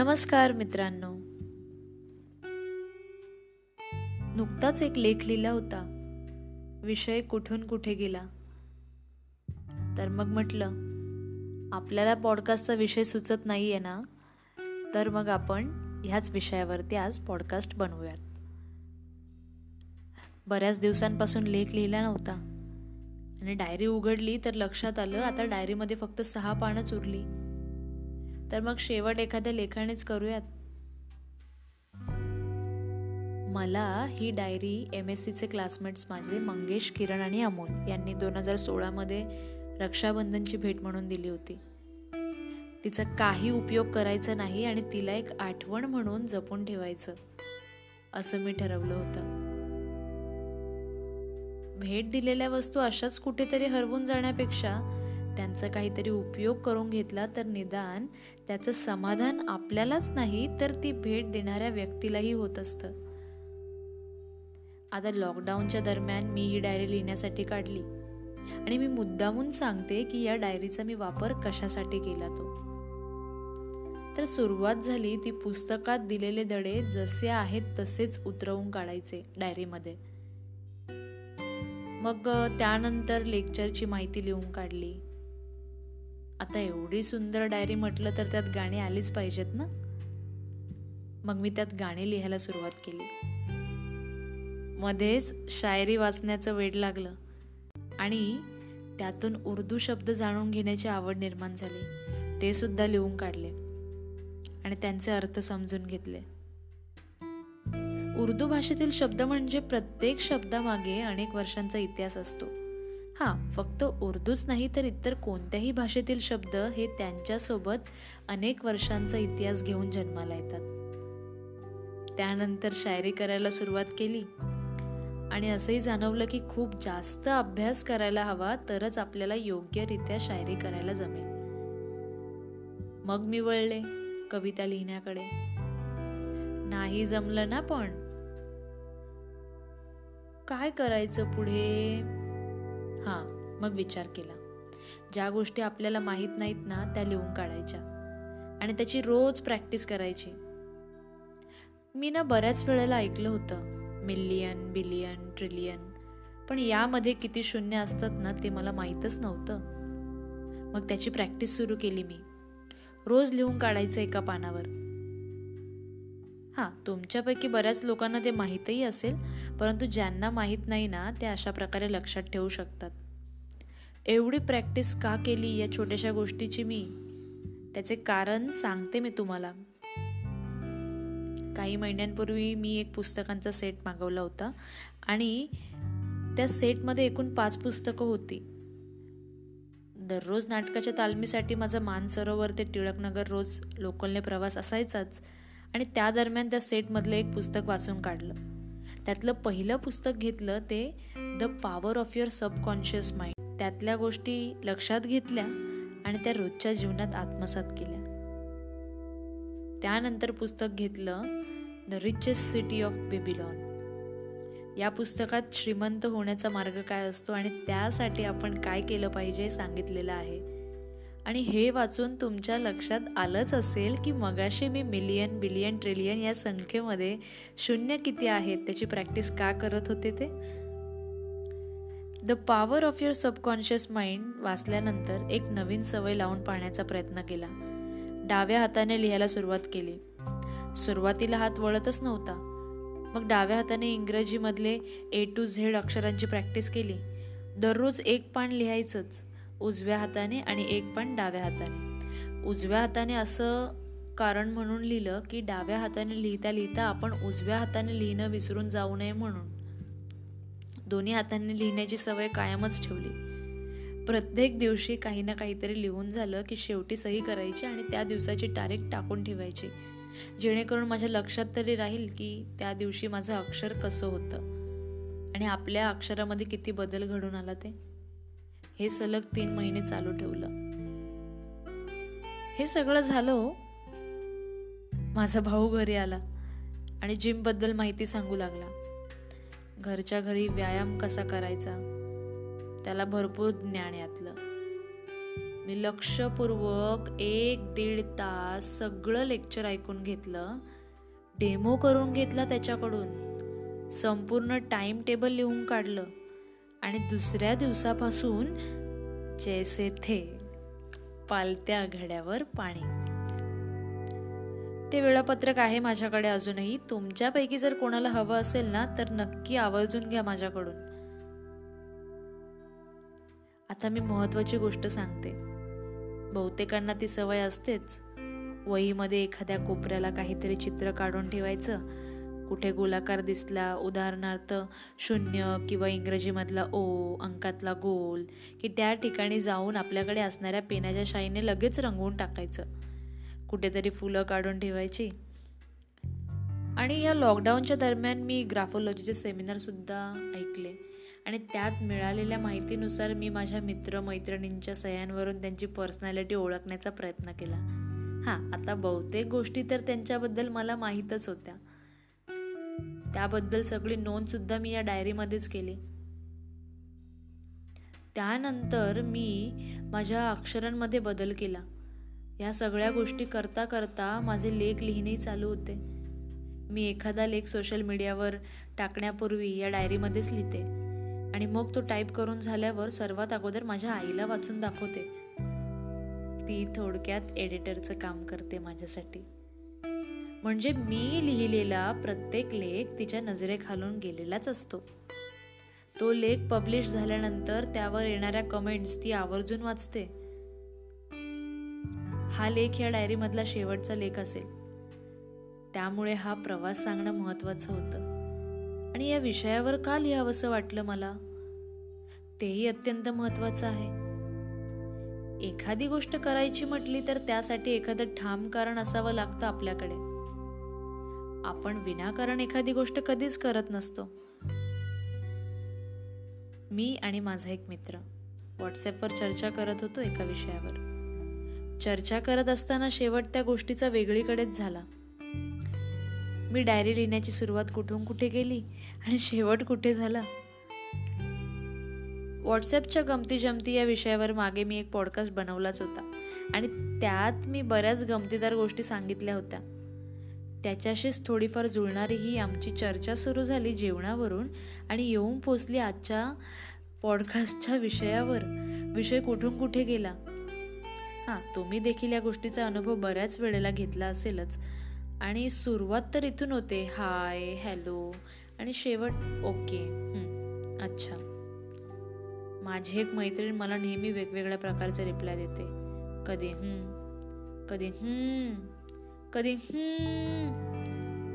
नमस्कार मित्रांनो. नुकताच एक लेख लिहिला होता. विषय कुठून कुठे गेला? तर मग म्हटलं आपल्याला पॉडकास्टचा विषय सुचत नाही आहे ना? तर मग आपण ह्याच विषयावरती आज पॉडकास्ट बनवूयात. बऱ्याच दिवसांपासून लेख लिहिला नव्हता. आणि डायरी उघडली तर लक्षात आलं आता डायरीमध्ये फक्त सहा पानच उरली तर मग शेवट एखाद्या लेखानेच करूयात. मला ही डायरी एम एस सीचे क्लासमेट्स माझे मंगेश किरण आणि अमोल यांनी दोन हजार सोळामध्ये रक्षाबंधनची भेट म्हणून दिली होती. तिचा काही उपयोग करायचा नाही आणि तिला एक आठवण म्हणून जपून ठेवायचं असं मी ठरवलं होतं. भेट दिलेल्या वस्तू अशाच कुठेतरी हरवून जाण्यापेक्षा त्यांचा काहीतरी उपयोग करून घेतला तर निदान त्याचं समाधान आपल्यालाच नाही तर ती भेट देणाऱ्या व्यक्तीलाही होत असतं. आता लॉकडाऊनच्या दरम्यान मी ही डायरी लिहिण्यासाठी काढली. आणि मी मुद्दामून सांगते की या डायरीचा मी वापर कशासाठी केला तो. तर सुरुवात झाली ती पुस्तकात दिलेले धडे जसे आहेत तसेच उतरवून काढायचे डायरीमध्ये मग त्यानंतर लेक्चरची माहिती लिहून काढली. आता एवढी सुंदर डायरी म्हटलं तर त्यात गाणी आलीच पाहिजेत ना? मग मी त्यात गाणी लिहायला सुरुवात केली. मध्येच शायरी वाचण्याचं वेड लागलं आणि त्यातून उर्दू शब्द जाणून घेण्याची आवड निर्माण झाली. ते सुद्धा लिहून काढले आणि त्यांचे अर्थ समजून घेतले. उर्दू भाषेतील शब्द म्हणजे प्रत्येक शब्दामागे अनेक वर्षांचा इतिहास असतो. हां फक्त उर्दूच नाही तर इतर कोणत्याही भाषेतील शब्द हे त्यांच्यासोबत अनेक वर्षांचा इतिहास घेऊन जन्माला येतात. त्यानंतर शायरी करायला सुरुवात केली. आणि असंही जाणवलं की खूप जास्त अभ्यास करायला हवा तरच आपल्याला योग्यरित्या शायरी करायला जमेल. मग मी वळले कविता लिहिण्याकडे. नाही जमलं ना पण. काय करायचं पुढे? हां मग विचार केला. ज्या गोष्टी आपल्याला माहीत नाहीत ना त्या लिहून काढायच्या. आणि त्याची रोज प्रॅक्टिस करायची. मी ना बऱ्याच वेळेला ऐकलं होतं मिलियन बिलियन ट्रिलियन. पण यामध्ये किती शून्य असतात ना ते मला माहीतच नव्हतं. मग त्याची प्रॅक्टिस सुरू केली मी. रोज लिहून काढायचं एका पानावर. हां तुमच्यापैकी बऱ्याच लोकांना ते माहीतही असेल परंतु ज्यांना माहीत नाही ना ते अशा प्रकारे लक्षात ठेवू शकतात. एवढी प्रॅक्टिस का केली या छोट्याशा गोष्टीची मी? त्याचे कारण सांगते मी तुम्हाला. काही महिन्यांपूर्वी मी एक पुस्तकांचा सेट मागवला होता आणि त्या सेटमध्ये एकूण पाच पुस्तकं होती. दररोज नाटकाच्या तालमीसाठी माझा मानसरोवर ते टिळकनगर रोज लोकलने प्रवास असायचाच. आणि त्या दरम्यान त्या सेटमधलं एक पुस्तक वाचून काढलं. त्यातलं पहिलं पुस्तक घेतलं ते the power of your subconscious mind त्यातल्या गोष्टी लक्षात घेतल्या आणि त्या रोजच्या जीवनात आत्मसात केल्या. त्यानंतर पुस्तक घेतलं the richest city of Babylon या पुस्तकात श्रीमंत होण्याचा मार्ग काय असतो आणि त्यासाठी आपण काय केलं पाहिजे सांगितलेलं आहे. आणि हे वाचून तुमच्या लक्षात आलंच असेल की मगाशी मी मिलियन बिलियन ट्रिलियन या संख्येमध्ये शून्य किती आहेत? त्याची प्रॅक्टिस का करत होते ते? The power of your subconscious mind वाचल्यानंतर एक नवीन सवय लावून पाहण्याचा प्रयत्न केला. डाव्या हाताने लिहायला सुरुवात केली. सुरुवातीला हात वळतच नव्हता. मग डाव्या हाताने इंग्रजीमधले ए टू झेड अक्षरांची प्रॅक्टिस केली. दररोज एक पान लिहायचंच. उजव्या हाताने आणि एक पण डाव्या हाताने. उजव्या हाताने असं कारण म्हणून लिहिलं की डाव्या हाताने लिहिता लिहिता आपण उजव्या हाताने लिहिणं विसरून जाऊ नये म्हणून. दोन्ही हातांनी लिहिण्याची सवय कायमच ठेवली. प्रत्येक दिवशी काही ना काहीतरी लिहून झालं की शेवटी सही करायची आणि त्या दिवसाची तारीख टाकून ठेवायची. जेणेकरून माझ्या लक्षात तरी राहील की त्या दिवशी माझं अक्षर कसं होतं. आणि आपल्या अक्षरामध्ये किती बदल घडून आला ते. हे सलग तीन महिने चालू ठेवलं. हे सगळं झालं हो. माझा भाऊ घरी आला आणि जिमबद्दल माहिती सांगू लागला. घरच्या घरी व्यायाम कसा करायचा? त्याला भरपूर ज्ञान यातलं. मी लक्षपूर्वक एक दीड तास सगळं लेक्चर ऐकून घेतलं. डेमो करून घेतला त्याच्याकडून. संपूर्ण टाइम टेबल लिहून काढलं. आणि दुसऱ्या दिवसापासून जैसे थे पालत्या घड्यावर पाणी. ते वेळापत्रक आहे माझ्याकडे अजूनही. तुमच्यापैकी जर कोणाला हवं असेल ना तर नक्की आवर्जून घ्या माझ्याकडून. आता मी महत्वाची गोष्ट सांगते. बहुतेकांना ती सवय असतेच. वहीमध्ये एखाद्या कोपऱ्याला काहीतरी चित्र काढून ठेवायचं कुठे गोलाकार दिसला उदाहरणार्थ शून्य किंवा इंग्रजीमधला ओ अंकातला गोल की त्या ठिकाणी जाऊन आपल्याकडे असणाऱ्या पेनाच्या शाईने लगेच रंगवून टाकायचं. कुठेतरी फुलं काढून ठेवायची. आणि या लॉकडाऊनच्या दरम्यान मी ग्राफोलॉजीचे सेमिनारसुद्धा ऐकले. आणि त्यात मिळालेल्या माहितीनुसार मी माझ्या मित्र मैत्रिणींच्या सह्यांवरून त्यांची पर्सनॅलिटी ओळखण्याचा प्रयत्न केला. हां आता बहुतेक गोष्टी तर त्यांच्याबद्दल मला माहीतच होत्या. त्याबद्दल सगळी नोंदसुद्धा मी या डायरीमध्येच केली. त्यानंतर मी माझ्या अक्षरांमध्ये बदल केला. या सगळ्या गोष्टी करता करता माझे लेख लिहिणे चालू होते. मी एखादा लेख सोशल मीडियावर टाकण्यापूर्वी या डायरीमध्येच लिहिते. आणि मग तो टाईप करून झाल्यावर सर्वात अगोदर माझ्या आईला वाचून दाखवते. ती थोडक्यात एडिटरचं काम करते माझ्यासाठी. म्हणजे मी लिहिलेला प्रत्येक लेख तिच्या नजरेखालून गेलेलाच असतो. तो लेख पब्लिश झाल्यानंतर त्यावर येणाऱ्या कमेंट्स ती आवर्जून वाचते. हा लेख या डायरीमधला शेवटचा लेख असेल. त्यामुळे हा प्रवास सांगणं महत्वाचं होतं. आणि या विषयावर का लिहावंसं वाटलं मला? तेही अत्यंत महत्वाचं आहे. एखादी गोष्ट करायची म्हटली तर त्यासाठी एखादं ठाम कारण असावं लागतं आपल्याकडे. आपण विनाकारण एखादी गोष्ट कधीच करत नसतो. मी आणि माझा एक मित्र व्हॉट्सॲपवर चर्चा करत होतो एका विषयावर. चर्चा करत असताना शेवट त्या गोष्टीचा वेगळीकडेच झाला. मी डायरी लिहिण्याची सुरुवात कुठून कुठे केली आणि शेवट कुठे झाला? व्हॉट्सॲपच्या गमती जमती या विषयावर मागे मी एक पॉडकास्ट बनवलाच होता आणि त्यात मी बऱ्याच गमतीदार गोष्टी सांगितल्या होत्या. त्याच्याशीच थोडीफार जुळणारी ही आमची चर्चा सुरू झाली जेवणावरून आणि येऊन पोचली आजच्या पॉडकास्टच्या विषयावर. विषय कुठून कुठे गेला? हां तुम्ही देखील या गोष्टीचा अनुभव बऱ्याच वेळेला घेतला असेलच. आणि सुरुवात तर इथून होते. Hi hello. आणि शेवट ओके. अच्छा. माझी एक मैत्रीण मला नेहमी वेगवेगळ्या प्रकारचे रिप्लाय देते. कधी कधी कधी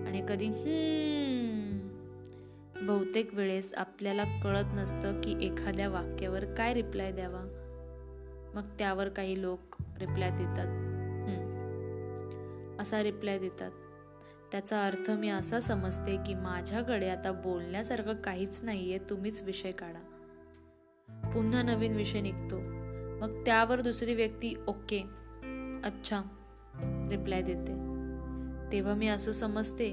आणि कधी बहुतेक वेळेस आपल्याला कळत नसतं की एखाद्या वाक्यावर काय रिप्लाय द्यावा. मग त्यावर काही लोक रिप्लाय देतात. असा रिप्लाय देतात. त्याचा अर्थ मी असा समजते की माझ्याकडे आता बोलण्यासारखं काहीच नाहीये तुम्हीच विषय काढा. पुन्हा नवीन विषय निघतो. मग त्यावर दुसरी व्यक्ती ओके. अच्छा. रिप्लाय देते. तेव्हा मी असं समजते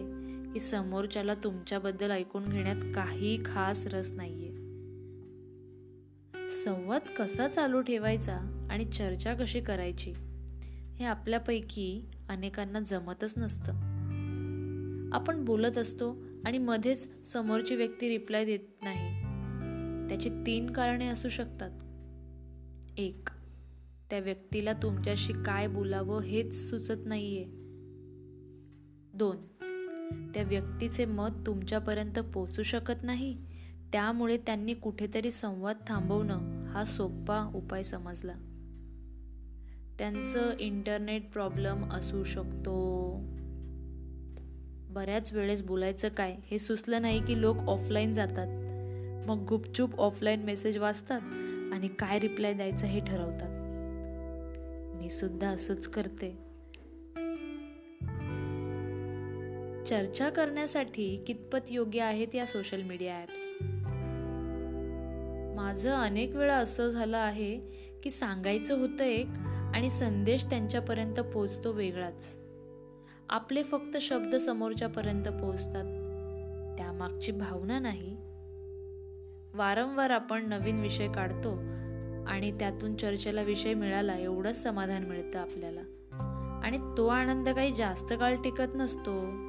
की समोरच्याला तुमच्याबद्दल ऐकून घेण्यात काही खास रस नाहीये. संवाद कसा चालू ठेवायचा आणि चर्चा कशी करायची हे आपल्यापैकी अनेकांना जमतच नसतं. आपण बोलत असतो आणि मध्येच समोरची व्यक्ती रिप्लाय देत नाही. त्याची तीन कारणे असू शकतात. एक त्या व्यक्तीला तुमच्याशी काय बोलावं हेच सुचत नाहीये. दोन त्या व्यक्तीचे मत तुमच्यापर्यंत पोचू शकत नाही त्यामुळे त्यांनी कुठेतरी संवाद थांबवणं हा सोपा उपाय समजला. त्यांचं इंटरनेट प्रॉब्लेम असू शकतो. बऱ्याच वेळेस बोलायचं काय हे सुचलं नाही की लोक ऑफलाईन जातात. मग गुपचूप ऑफलाईन मेसेज वाचतात आणि काय रिप्लाय द्यायचं हे ठरवतात. मी सुद्धा असंच करते. चर्चा करण्यासाठी कितपत योग्य आहेत या सोशल मीडिया ॲप्स माझं अनेक वेळा असं झालं आहे की सांगायचं होतं एक आणि संदेश त्यांच्यापर्यंत पोचतो वेगळाच. आपले फक्त शब्द समोरच्यापर्यंत पोचतात त्यामागची भावना नाही. वारंवार आपण नवीन विषय काढतो आणि त्यातून चर्चेला विषय मिळाला एवढंच समाधान मिळतं आपल्याला. आणि तो आनंद काही जास्त काळ टिकत नसतो.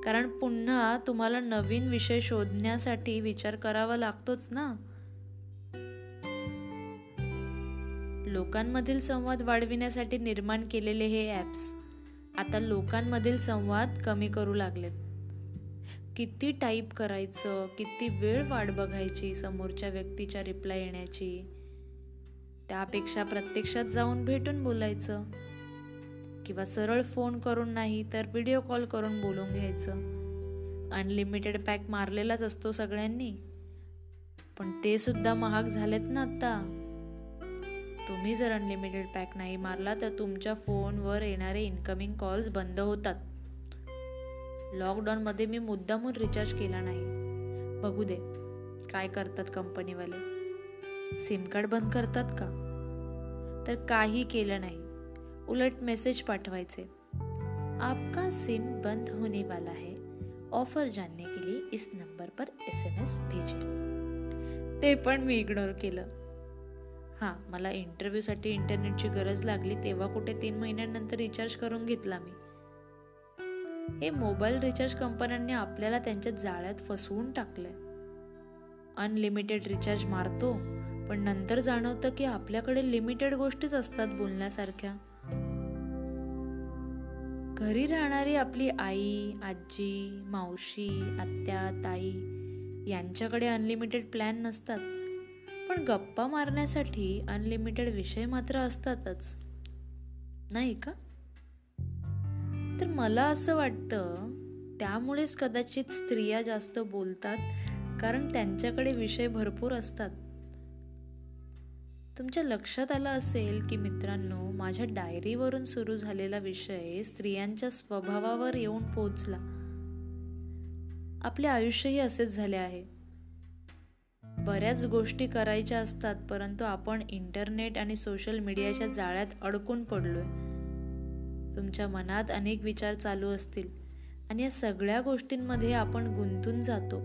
कारण पुन्हा तुम्हाला नवीन विषय शोधण्यासाठी विचार करावा लागतोच ना? लोकांमधील संवाद वाढविण्यासाठी निर्माण केलेले हे ॲप्स आता लोकांमधील संवाद कमी करू लागलेत. किती टाईप करायचं किती वेळ वाट बघायची समोरच्या व्यक्तीच्या रिप्लाय येण्याची? त्यापेक्षा प्रत्यक्षात जाऊन भेटून बोलायचं. किंवा सरळ फोन करून नाही तर व्हिडिओ कॉल करून बोलून घ्यायचं. अनलिमिटेड पॅक मारलेलाच असतो सगळ्यांनी. पण ते सुद्धा महाग झालेत ना आता. तुम्ही जर अनलिमिटेड पॅक नाही मारला तर तुमच्या फोनवर येणारे इनकमिंग कॉल्स बंद होतात. लॉकडाऊनमध्ये मी मुद्दामून रिचार्ज केला नाही. बघू दे काय करतात कंपनीवाले. सिम कार्ड बंद करतात का? तर काही केलं नाही. उलट मेसेज पाठवायचे. आपका सिम बंद होने वाला है. ऑफर जानने के लिए इस नंबर पर एस एम एस भेजे. ते पण मी इग्नोर केलं. हां मला इंटरव्ह्यूसाठी इंटरनेटची गरज लागली तेव्हा कुठे तीन महिन्यांनंतर रिचार्ज करून घेतला मी. हे मोबाईल रिचार्ज कंपन्यांनी आपल्याला त्यांच्या जाळ्यात फसवून टाकलंय. अनलिमिटेड रिचार्ज मारतो. पण नंतर जाणवतं की आपल्याकडे लिमिटेड गोष्टीच असतात बोलण्यासारख्या. घरी राहणारी आपली आई आजी मावशी आत्या ताई यांच्याकडे अनलिमिटेड प्लॅन नसतात. पण गप्पा मारण्यासाठी अनलिमिटेड विषय मात्र असतातच. नाही का? तर मला असं वाटतं त्यामुळेच कदाचित स्त्रिया जास्त बोलतात कारण त्यांच्याकडे विषय भरपूर असतात. तुमच्या लक्षात आलं असेल की मित्रांनो माझ्या डायरीवरून सुरू झालेला विषय स्त्रियांच्या स्वभावावर येऊन पोचला. आपले आयुष्यही असेच झाले आहे. बऱ्याच गोष्टी करायच्या असतात परंतु आपण इंटरनेट आणि सोशल मीडियाच्या जाळ्यात अडकून पडलोय. तुमच्या मनात अनेक विचार चालू असतील आणि या सगळ्या गोष्टींमध्ये आपण गुंतून जातो.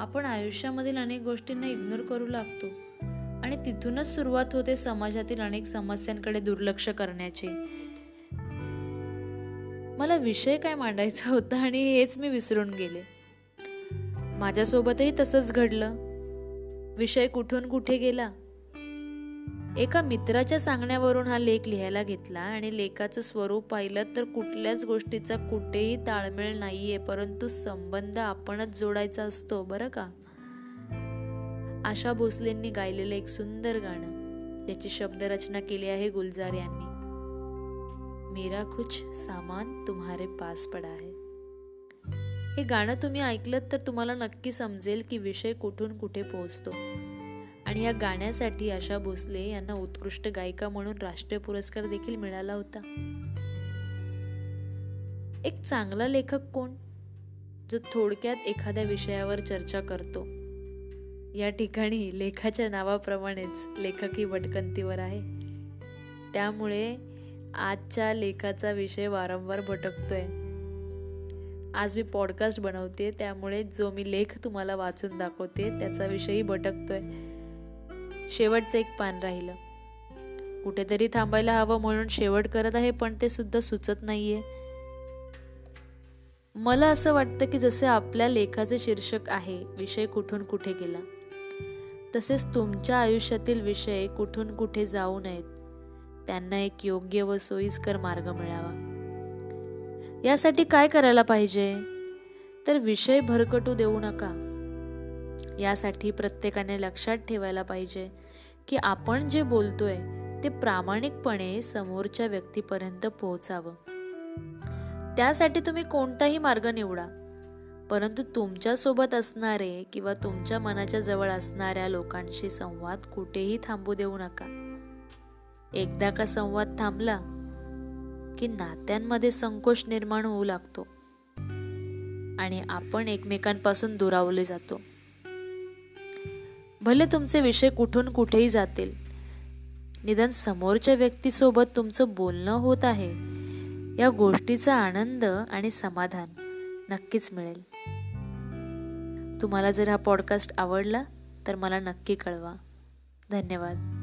आपण आयुष्यामधील अनेक गोष्टींना इग्नोर करू लागतो. आणि तिथूनच सुरुवात होते समाजातील अनेक समस्यांकडे दुर्लक्ष करण्याचे. मला विषय काय मांडायचा होता आणि हेच मी विसरून गेले. माझ्यासोबतही तसंच घडलं. विषय कुठून कुठे गेला? एका मित्राच्या सांगण्यावरून हा लेख लिहायला घेतला आणि लेखाचं स्वरूप पाहिलं तर कुठल्याच गोष्टीचा कुठेही ताळमेळ नाहीये परंतु संबंध आपणच जोडायचा असतो बरं का? आशा भोसलेंनी गायलेलं एक सुंदर गाणं त्याची शब्दरचना केली आहे गुलजार यांनी. मेरा कुछ सामान तुम्हारे पास पडा आहे हे गाणं तुम्ही ऐकलं तर तुम्हाला नक्की समजेल की विषय कुठून कुठे पोहोचतो. आणि या गाण्यासाठी आशा भोसले यांना उत्कृष्ट गायिका म्हणून राष्ट्रीय पुरस्कार देखील मिळाला होता. एक चांगला लेखक कोण? जो थोडक्यात एखाद्या विषयावर चर्चा करतो. या ठिकाणी लेखाच्या नावाप्रमाणेच लेखकी भटकंतीवर आहे. त्यामुळे आजच्या लेखाचा विषय वारंवार भटकतोय. आज मी पॉडकास्ट बनवते त्यामुळे जो मी लेख तुम्हाला वाचून दाखवते त्याचा विषयही भटकतोय. शेवटचं एक पान राहिलं. कुठेतरी थांबायला हवं म्हणून शेवट करत आहे पण ते सुद्धा सुचत नाहीये. मला असं वाटतं की जसे आपल्या लेखाचे शीर्षक आहे विषय कुठून कुठे गेला? तसेच तुमच्या आयुष्यातील विषय कुठून कुठे जाऊ नयेत. त्यांना एक योग्य व सोयीस्कर मार्ग मिळावा. यासाठी काय करायला पाहिजे? तर विषय भरकटू देऊ नका. यासाठी प्रत्येकाने लक्षात ठेवायला पाहिजे की आपण जे बोलतोय ते प्रामाणिकपणे समोरच्या व्यक्तीपर्यंत पोहोचावं. त्यासाठी तुम्ही कोणताही मार्ग निवडा. परंतु तुमच्यासोबत असणारे किंवा तुमच्या मनाच्या जवळ असणाऱ्या लोकांशी संवाद कुठेही थांबू देऊ नका. एकदा का संवाद थांबला की नात्यांमध्ये संकोच निर्माण होऊ लागतो आणि आपण एकमेकांपासून दुरावले जातो. भले तुमचे विषय कुठून कुठेही जातील निदान समोरच्या व्यक्तीसोबत तुमचं बोलणं होत आहे या गोष्टीचा आनंद आणि समाधान नक्कीच मिळेल. तुम्हाला जर हा पॉडकास्ट आवडला तर मला नक्की कळवा. धन्यवाद.